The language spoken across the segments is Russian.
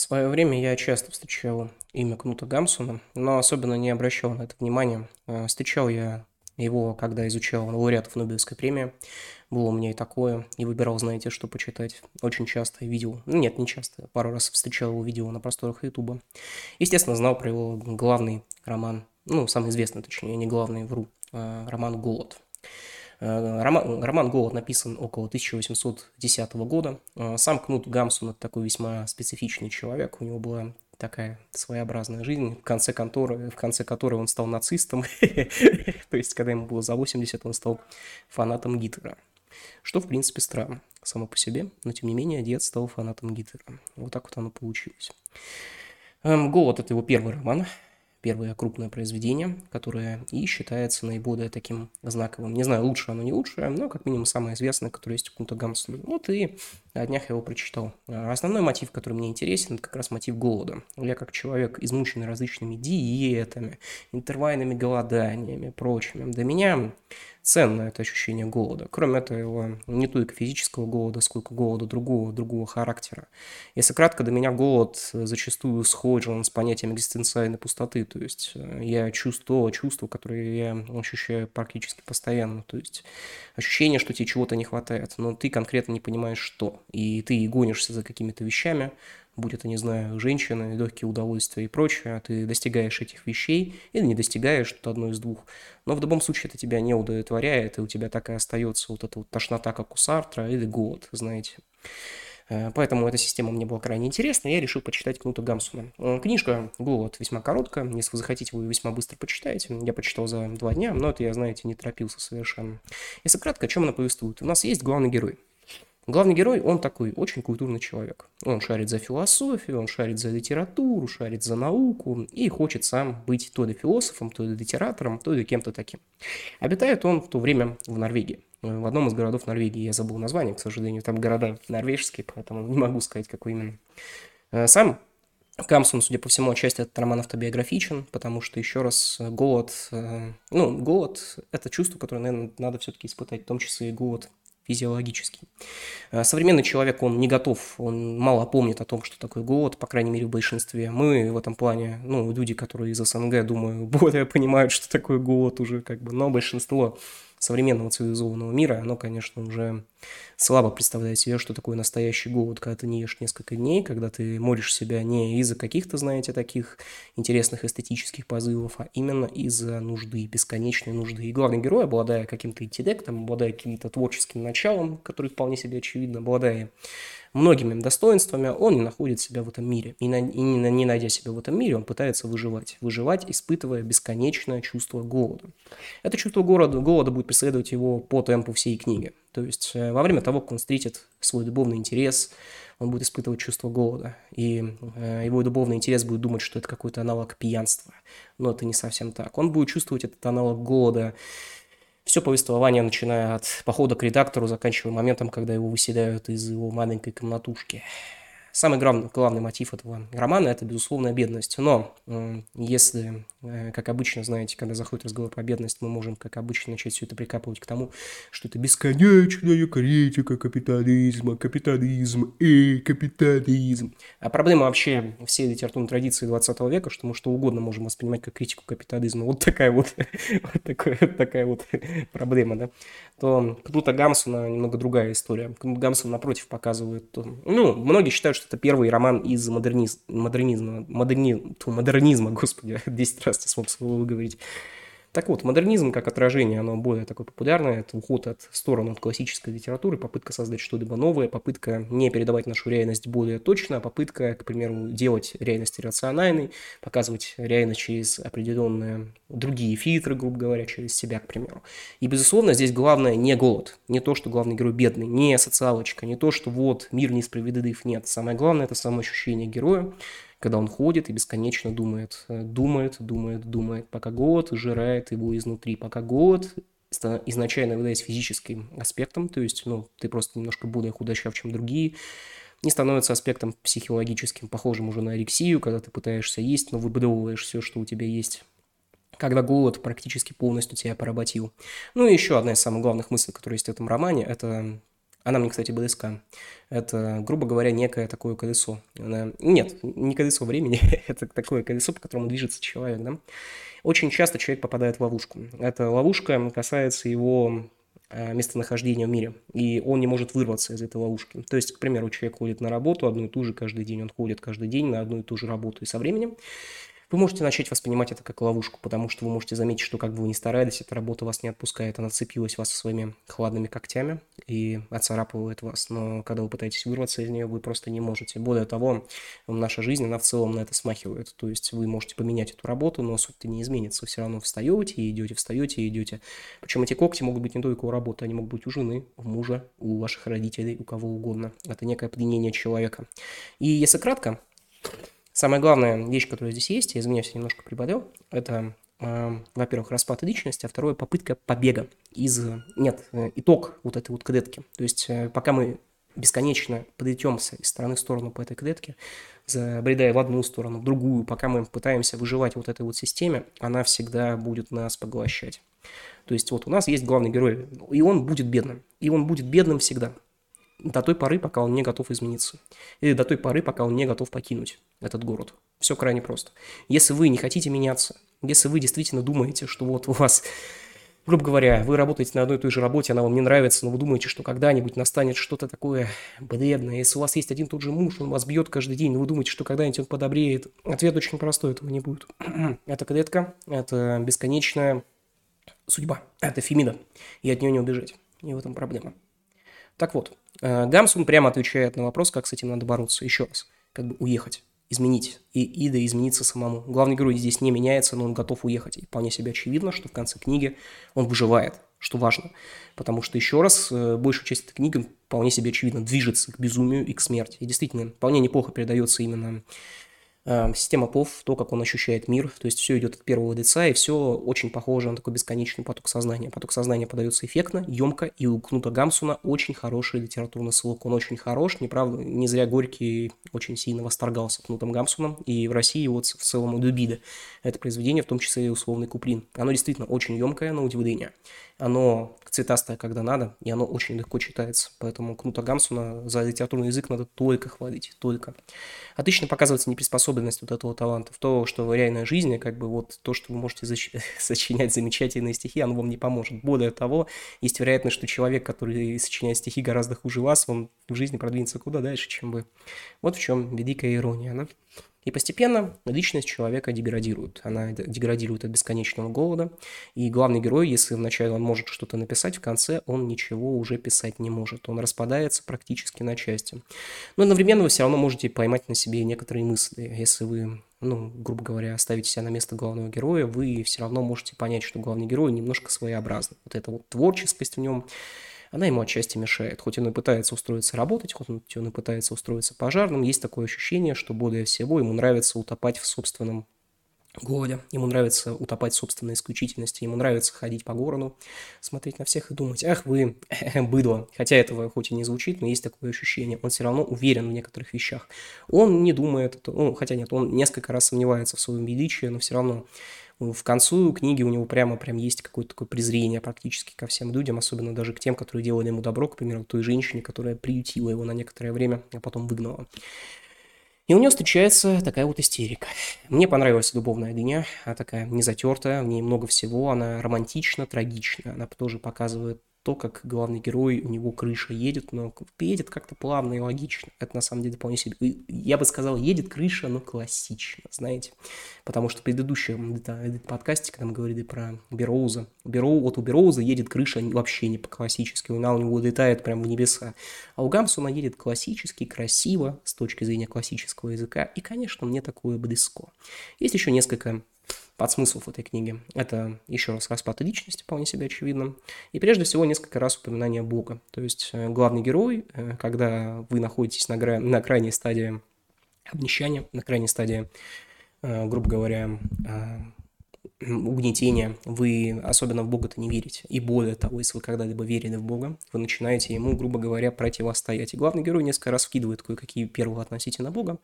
свое время я часто встречал имя Кнута Гамсуна, но особенно не обращал на это внимания. Э, встречал я его, когда изучал лауреатов Нобелевской премии. Было у меня и такое, и выбирал, знаете, что почитать. Очень часто видел, ну нет, не часто, пару раз встречал его видео на просторах Ютуба. Естественно, знал про его главный роман, ну, самый известный, точнее, не главный, вру, э, роман «Голод». Э, роман, роман «Голод» написан около 1810 года. Э, сам Кнут Гамсун – это такой весьма специфичный человек. У него была такая своеобразная жизнь, в конце, конторы, в конце которой он стал нацистом. То есть, когда ему было за 80, он стал фанатом Гитлера. Что, в принципе, странно само по себе, но, тем не менее, дед стал фанатом Гитлера. Вот так вот оно получилось. Эм, «Голод» – это его первый роман, первое крупное произведение, которое и считается наиболее таким знаковым. Не знаю, лучше оно, не лучше, но как минимум самое известное, которое есть у Кунта Гамсона. Вот и на днях я его прочитал. Основной мотив, который мне интересен, это как раз мотив голода. Я как человек, измученный различными диетами, интервальными голоданиями, прочими, для меня ценно это ощущение голода. Кроме этого, не только физического голода, сколько голода другого, другого характера. Если кратко, до меня голод зачастую схожен с понятием экзистенциальной пустоты. То есть э, я чувствую чувство, которое я ощущаю практически постоянно. То есть ощущение, что тебе чего-то не хватает, но ты конкретно не понимаешь, что. И ты гонишься за какими-то вещами, будь это, не знаю, женщины, легкие удовольствия и прочее, ты достигаешь этих вещей или не достигаешь, что-то одно из двух. Но в любом случае это тебя не удовлетворяет, и у тебя так и остается вот эта вот тошнота, как у Сартра, или голод, знаете. Э, поэтому эта система мне была крайне интересна, и я решил почитать Кнута Гамсуна. Э, книжка «Голод» весьма короткая, если вы захотите, вы ее весьма быстро почитаете. Я почитал за два дня, но это я, знаете, не торопился совершенно. Если кратко, о чем она повествует? У нас есть главный герой – Главный герой, он такой очень культурный человек. Он шарит за философию, он шарит за литературу, шарит за науку и хочет сам быть то ли философом, то ли литератором, то ли кем-то таким. Обитает он в то время в Норвегии. В одном из городов Норвегии, я забыл название, к сожалению, там города норвежские, поэтому не могу сказать, какой именно. Э, сам Камсон, судя по всему, отчасти этот роман автобиографичен, потому что, еще раз, голод, э, ну, голод – это чувство, которое, наверное, надо все-таки испытать, в том числе и голод физиологический. Э, современный человек, он не готов, он мало помнит о том, что такое голод, по крайней мере, в большинстве. Мы в этом плане, ну, люди, которые из СНГ, думаю, более понимают, что такое голод уже, как бы, но большинство современного цивилизованного мира, оно, конечно, уже слабо представляет себе, что такое настоящий голод, когда ты не ешь несколько дней, когда ты молишь себя не из-за каких-то, знаете, таких интересных эстетических позывов, а именно из-за нужды, бесконечной нужды. И главный герой, обладая каким-то интеллектом, обладая каким-то творческим началом, который вполне себе очевидно, обладая многими достоинствами, он не находит себя в этом мире. И, на, и не, не найдя себя в этом мире, он пытается выживать. Выживать, испытывая бесконечное чувство голода. Это чувство голода, голода будет преследовать его по темпу всей книги. То есть э, во время того, как он встретит свой любовный интерес, он будет испытывать чувство голода. И э, его любовный интерес будет думать, что это какой-то аналог пьянства. Но это не совсем так. Он будет чувствовать этот аналог голода все повествование, начиная от похода к редактору, заканчивая моментом, когда его выселяют из его маленькой комнатушки. Самый главный, главный мотив этого романа – это, безусловно, бедность. Но если, э, как обычно, знаете, когда заходит разговор про бедность, мы можем, как обычно, начать все это прикапывать к тому, что это бесконечная критика капитализма, капитализм и капитализм. А проблема вообще всей литературной традиции 20 века, что мы что угодно можем воспринимать как критику капитализма. Вот такая вот, вот, такая, вот такая вот проблема, да. То Кнута Гамсона немного другая история. Кнут Гамсон, напротив, показывает... Ну, многие считают, что это первый роман из модерниз... модернизма, модерни... Тьфу, модернизма, господи, 10 раз не смог слово выговорить. Так вот, модернизм как отражение, оно более такое популярное, это уход от стороны от классической литературы, попытка создать что-либо новое, попытка не передавать нашу реальность более точно, а попытка, к примеру, делать реальность рациональной, показывать реальность через определенные другие фильтры, грубо говоря, через себя, к примеру. И, безусловно, здесь главное не голод, не то, что главный герой бедный, не социалочка, не то, что вот мир несправедлив, нет. Самое главное – это самоощущение героя, когда он ходит и бесконечно думает, э, думает, думает, думает, пока голод сжирает его изнутри, пока голод изначально являясь физическим аспектом, то есть, ну, ты просто немножко более худощав, чем другие, не становится аспектом психологическим, похожим уже на эрексию, когда ты пытаешься есть, но выблевываешь все, что у тебя есть когда голод практически полностью тебя поработил. Ну и еще одна из самых главных мыслей, которая есть в этом романе, это Она мне, кстати, близка. Это, грубо говоря, некое такое колесо. Она... Нет, не колесо времени, это такое колесо, по которому движется человек, да. Очень часто человек попадает в ловушку. Эта ловушка касается его э, местонахождения в мире, и он не может вырваться из этой ловушки. То есть, к примеру, человек ходит на работу одну и ту же каждый день, он ходит каждый день на одну и ту же работу, и со временем вы можете начать воспринимать это как ловушку, потому что вы можете заметить, что как бы вы ни старались, эта работа вас не отпускает, она цепилась вас своими хладными когтями и оцарапывает вас, но когда вы пытаетесь вырваться из нее, вы просто не можете. Более того, наша жизнь, она в целом на это смахивает, то есть вы можете поменять эту работу, но суть-то не изменится, вы все равно встаете и идете, встаете и идете. Причем эти когти могут быть не только у работы, они могут быть у жены, у мужа, у ваших родителей, у кого угодно. Это некое пленение человека. И если кратко, Самая главная вещь, которая здесь есть, я извиняюсь, я немножко прибавил, это, э, во-первых, распад личности, а второе, попытка побега из, нет, э, итог вот этой вот клетки. То есть, э, пока мы бесконечно подойдемся из стороны в сторону по этой клетке, забредая в одну сторону, в другую, пока мы пытаемся выживать вот этой вот системе, она всегда будет нас поглощать. То есть вот у нас есть главный герой, и он будет бедным. И он будет бедным всегда до той поры, пока он не готов измениться. Или до той поры, пока он не готов покинуть этот город. Все крайне просто. Если вы не хотите меняться, если вы действительно думаете, что вот у вас, грубо говоря, вы работаете на одной и той же работе, она вам не нравится, но вы думаете, что когда-нибудь настанет что-то такое бледное, если у вас есть один тот же муж, он вас бьет каждый день, но вы думаете, что когда-нибудь он подобреет, ответ очень простой, этого не будет. это клетка, это бесконечная судьба, это фемида, и от нее не убежать. И в этом проблема. Так вот, э, Гамсун прямо отвечает на вопрос, как с этим надо бороться. Еще раз, как бы уехать, изменить и, и да измениться самому. Главный герой здесь не меняется, но он готов уехать. И вполне себе очевидно, что в конце книги он выживает, что важно. Потому что, еще раз, э, большую часть этой книги вполне себе очевидно движется к безумию и к смерти. И действительно, вполне неплохо передается именно система ПОВ, то, как он ощущает мир, то есть все идет от первого лица, и все очень похоже на такой бесконечный поток сознания. Поток сознания подается эффектно, емко, и у Кнута Гамсуна очень хороший литературный слог. Он очень хорош, неправда, не зря Горький очень сильно восторгался Кнутом Гамсуном, и в России вот в целом удубида это произведение, в том числе и условный Куплин. Оно действительно очень емкое на удивление. Оно цветастое, когда надо, и оно очень легко читается. Поэтому Кнута Гамсуна за литературный язык надо только хвалить, только. Отлично показывается неприспособленность вот этого таланта в то, что в реальной жизни, как бы вот то, что вы можете зач... сочинять замечательные стихи, оно вам не поможет. Более того, есть вероятность, что человек, который сочиняет стихи гораздо хуже вас, он в жизни продвинется куда дальше, чем вы. Вот в чем великая ирония, да? И постепенно личность человека деградирует. Она деградирует от бесконечного голода. И главный герой, если вначале он может что-то написать, в конце он ничего уже писать не может. Он распадается практически на части. Но одновременно вы все равно можете поймать на себе некоторые мысли. Если вы ну, грубо говоря, ставите себя на место главного героя, вы все равно можете понять, что главный герой немножко своеобразный. Вот эта вот творческость в нем, она ему отчасти мешает. Хоть он и пытается устроиться работать, хоть он и пытается устроиться пожарным, есть такое ощущение, что более всего ему нравится утопать в собственном голоде, ему нравится утопать в собственной исключительности, ему нравится ходить по городу, смотреть на всех и думать, ах вы, быдло. Хотя этого хоть и не звучит, но есть такое ощущение. Он все равно уверен в некоторых вещах. Он не думает, ну, хотя нет, он несколько раз сомневается в своем величии, но все равно в концу книги у него прямо прям есть какое-то такое презрение практически ко всем людям, особенно даже к тем, которые делали ему добро, к примеру, той женщине, которая приютила его на некоторое время, а потом выгнала. И у нее встречается такая вот истерика. Мне понравилась «Любовная дыня», она такая незатертая, в ней много всего, она романтична, трагична, она тоже показывает то, как главный герой, у него крыша едет, но едет как-то плавно и логично. Это на самом деле вполне. Я бы сказал, едет крыша, но классично, знаете. Потому что в предыдущем подкасте, когда мы говорили про Бероуза, Бероу, вот у Бероуза едет крыша вообще не по-классически, она у него летает прямо в небеса. А у Гамсона едет классически, красиво, с точки зрения классического языка. И, конечно, мне такое близко. Есть еще несколько подсмыслов этой книги. Это, еще раз, распад личности, вполне себе очевидно. И прежде всего несколько раз упоминание Бога. То есть э, главный герой, э, когда вы находитесь на, гра... на крайней стадии обнищания, на крайней стадии, э, грубо говоря, угнетения, вы особенно в Бога-то не верите. И более того, если вы когда-либо верили в Бога, вы начинаете ему, грубо говоря, противостоять. И главный герой несколько раз вкидывает кое-какие первые относительно Бога,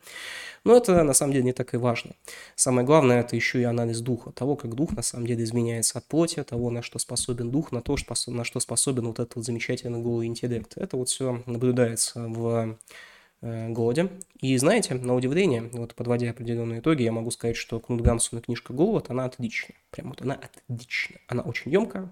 но это на самом деле не так и важно. Самое главное, это еще и анализ духа, того, как дух на самом деле изменяется от плоти, того, на что способен дух, на то, на что способен вот этот вот замечательный голый интеллект. Это вот все наблюдается в голоде. И знаете, на удивление, вот подводя определенные итоги, я могу сказать, что Кнут Гамсуна книжка «Голод», она отличная. Прям вот она отличная. Она очень емкая,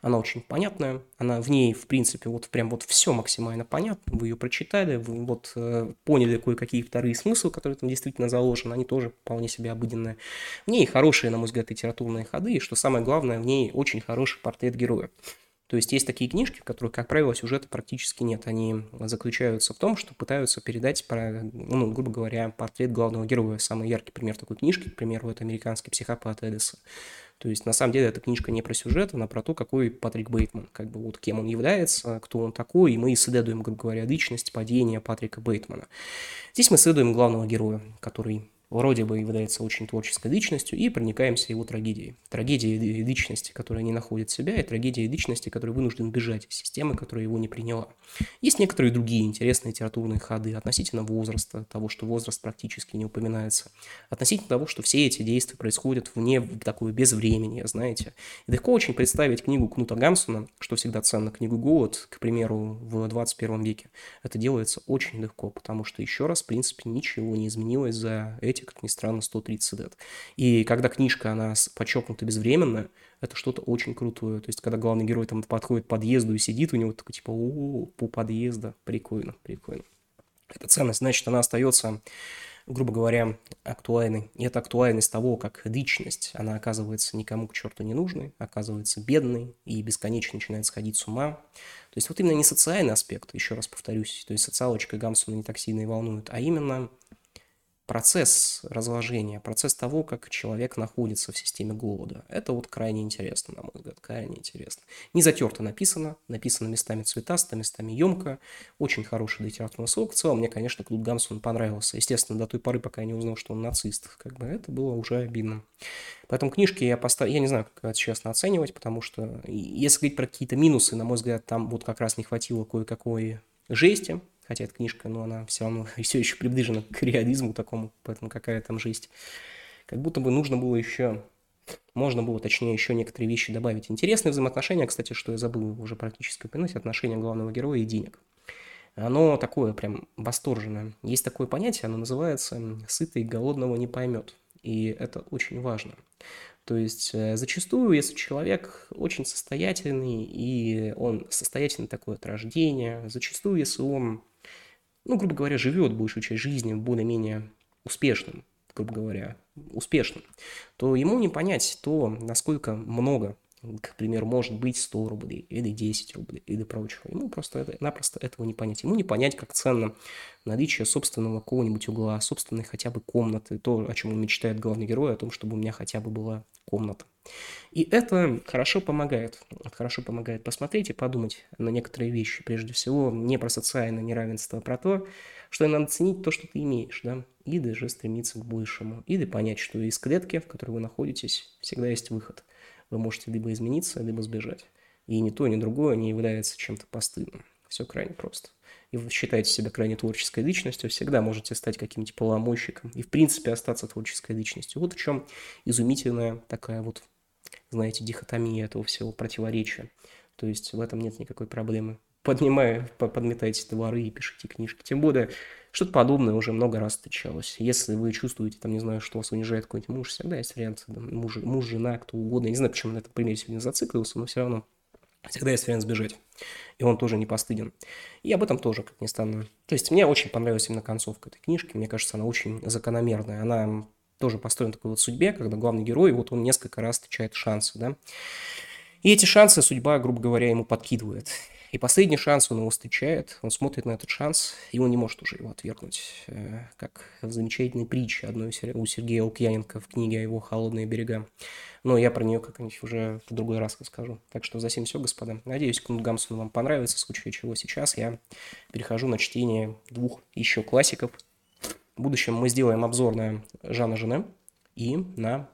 она очень понятная, она в ней, в принципе, вот прям вот все максимально понятно. Вы ее прочитали, вы вот э, поняли кое-какие вторые смыслы, которые там действительно заложены, они тоже вполне себе обыденные. В ней хорошие, на мой взгляд, литературные ходы, и что самое главное, в ней очень хороший портрет героя. То есть есть такие книжки, в которых, как правило, сюжета практически нет. Они заключаются в том, что пытаются передать, ну, грубо говоря, портрет главного героя. Самый яркий пример такой книжки, к примеру, это «Американский психопат» Эдиса. То есть, на самом деле, эта книжка не про сюжет, она про то, какой Патрик Бейтман, как бы вот кем он является, кто он такой, и мы исследуем, грубо говоря, личность, падение Патрика Бейтмана. Здесь мы исследуем главного героя, который вроде бы является очень творческой личностью, и проникаемся его трагедией. Трагедией личности, которая не находит себя, и трагедией личности, которая вынужден бежать из системы, которая его не приняла. Есть некоторые другие интересные литературные ходы относительно возраста, того, что возраст практически не упоминается, относительно того, что все эти действия происходят вне такое безвремени, знаете. И легко очень представить книгу Кнута Гамсона, что всегда ценно, книгу «Голод», к примеру, в 21 веке. Это делается очень легко, потому что, еще раз, в принципе, ничего не изменилось за эти эти, как ни странно, 130 лет. И когда книжка, она подчеркнута безвременная, это что-то очень крутое. То есть, когда главный герой там подходит к подъезду и сидит у него, такой типа, о, по подъезда, прикольно, прикольно. Эта ценность, значит, она остается грубо говоря, актуальной. И это актуальность того, как личность, она оказывается никому к черту не нужной, оказывается бедной и бесконечно начинает сходить с ума. То есть вот именно не социальный аспект, еще раз повторюсь, то есть социалочка Гамсона не так сильно и волнует, а именно процесс разложения, процесс того, как человек находится в системе голода. Это вот крайне интересно, на мой взгляд, крайне интересно. Не затерто написано, написано местами цветасто, местами емко, очень хороший литературный слог. В целом мне, конечно, Клуд Гамсун понравился. Естественно, до той поры, пока я не узнал, что он нацист, как бы это было уже обидно. Поэтому книжки я поставил, я не знаю, как это честно оценивать, потому что если говорить про какие-то минусы, на мой взгляд, там вот как раз не хватило кое-какой жести, хотя эта книжка, но она все равно все еще приближена к реализму такому, поэтому какая там жесть. Как будто бы нужно было еще, можно было, точнее, еще некоторые вещи добавить. Интересные взаимоотношения, кстати, что я забыл уже практически упомянуть, отношения главного героя и денег. Оно такое прям восторженное. Есть такое понятие, оно называется «сытый голодного не поймет». И это очень важно. То есть э, зачастую, если человек очень состоятельный, и он состоятельный такой от рождения, зачастую, если он ну, грубо говоря, живет большую часть жизни более-менее успешным, грубо говоря, успешным, то ему не понять то, насколько много к примеру, может быть 100 рублей, или 10 рублей, или прочего. Ему просто это, напросто этого не понять. Ему не понять, как ценно наличие собственного какого-нибудь угла, собственной хотя бы комнаты, то, о чем мечтает главный герой, о том, чтобы у меня хотя бы была комната. И это хорошо помогает. Хорошо помогает посмотреть и подумать на некоторые вещи. Прежде всего, не про социальное неравенство, а про то, что надо ценить то, что ты имеешь, да, и даже стремиться к большему. Или понять, что из клетки, в которой вы находитесь, всегда есть выход – вы можете либо измениться, либо сбежать. И ни то, ни другое не является чем-то постыдным. Все крайне просто. И вы считаете себя крайне творческой личностью, всегда можете стать каким-то поломойщиком и, в принципе, остаться творческой личностью. Вот в чем изумительная такая вот, знаете, дихотомия этого всего противоречия. То есть в этом нет никакой проблемы. Поднимая, подметайте дворы и пишите книжки. Тем более, что-то подобное уже много раз встречалось. Если вы чувствуете, там, не знаю, что вас унижает какой-нибудь муж, всегда есть вариант, да, муж, муж, жена, кто угодно. Я не знаю, почему на этом примере сегодня зациклился, но все равно всегда есть вариант сбежать. И он тоже не постыден. И об этом тоже, как ни странно. То есть мне очень понравилась именно концовка этой книжки. Мне кажется, она очень закономерная. Она тоже построена такой вот судьбе, когда главный герой, вот он несколько раз встречает шансы, да. И эти шансы судьба, грубо говоря, ему подкидывает. И последний шанс он его встречает, он смотрит на этот шанс, и он не может уже его отвергнуть. Э, как в замечательной притче одной у Сергея Лукьяненко в книге о его «Холодные берега». Но я про нее как-нибудь уже в другой раз расскажу. Так что за всем все, господа. Надеюсь, Кнут Гамсун вам понравится, в случае чего сейчас я перехожу на чтение двух еще классиков. В будущем мы сделаем обзор на Жана Жене и на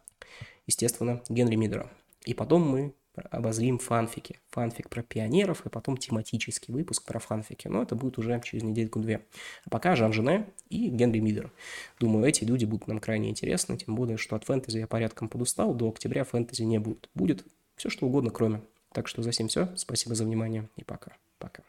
естественно, Генри Мидера. И потом мы обозрим фанфики. Фанфик про пионеров, и потом тематический выпуск про фанфики. Но это будет уже через недельку-две. А пока Жан Жене и Генри Мидер. Думаю, эти люди будут нам крайне интересны, тем более, что от фэнтези я порядком подустал, до октября фэнтези не будет. Будет все что угодно, кроме. Так что за всем все. Спасибо за внимание и пока. Пока.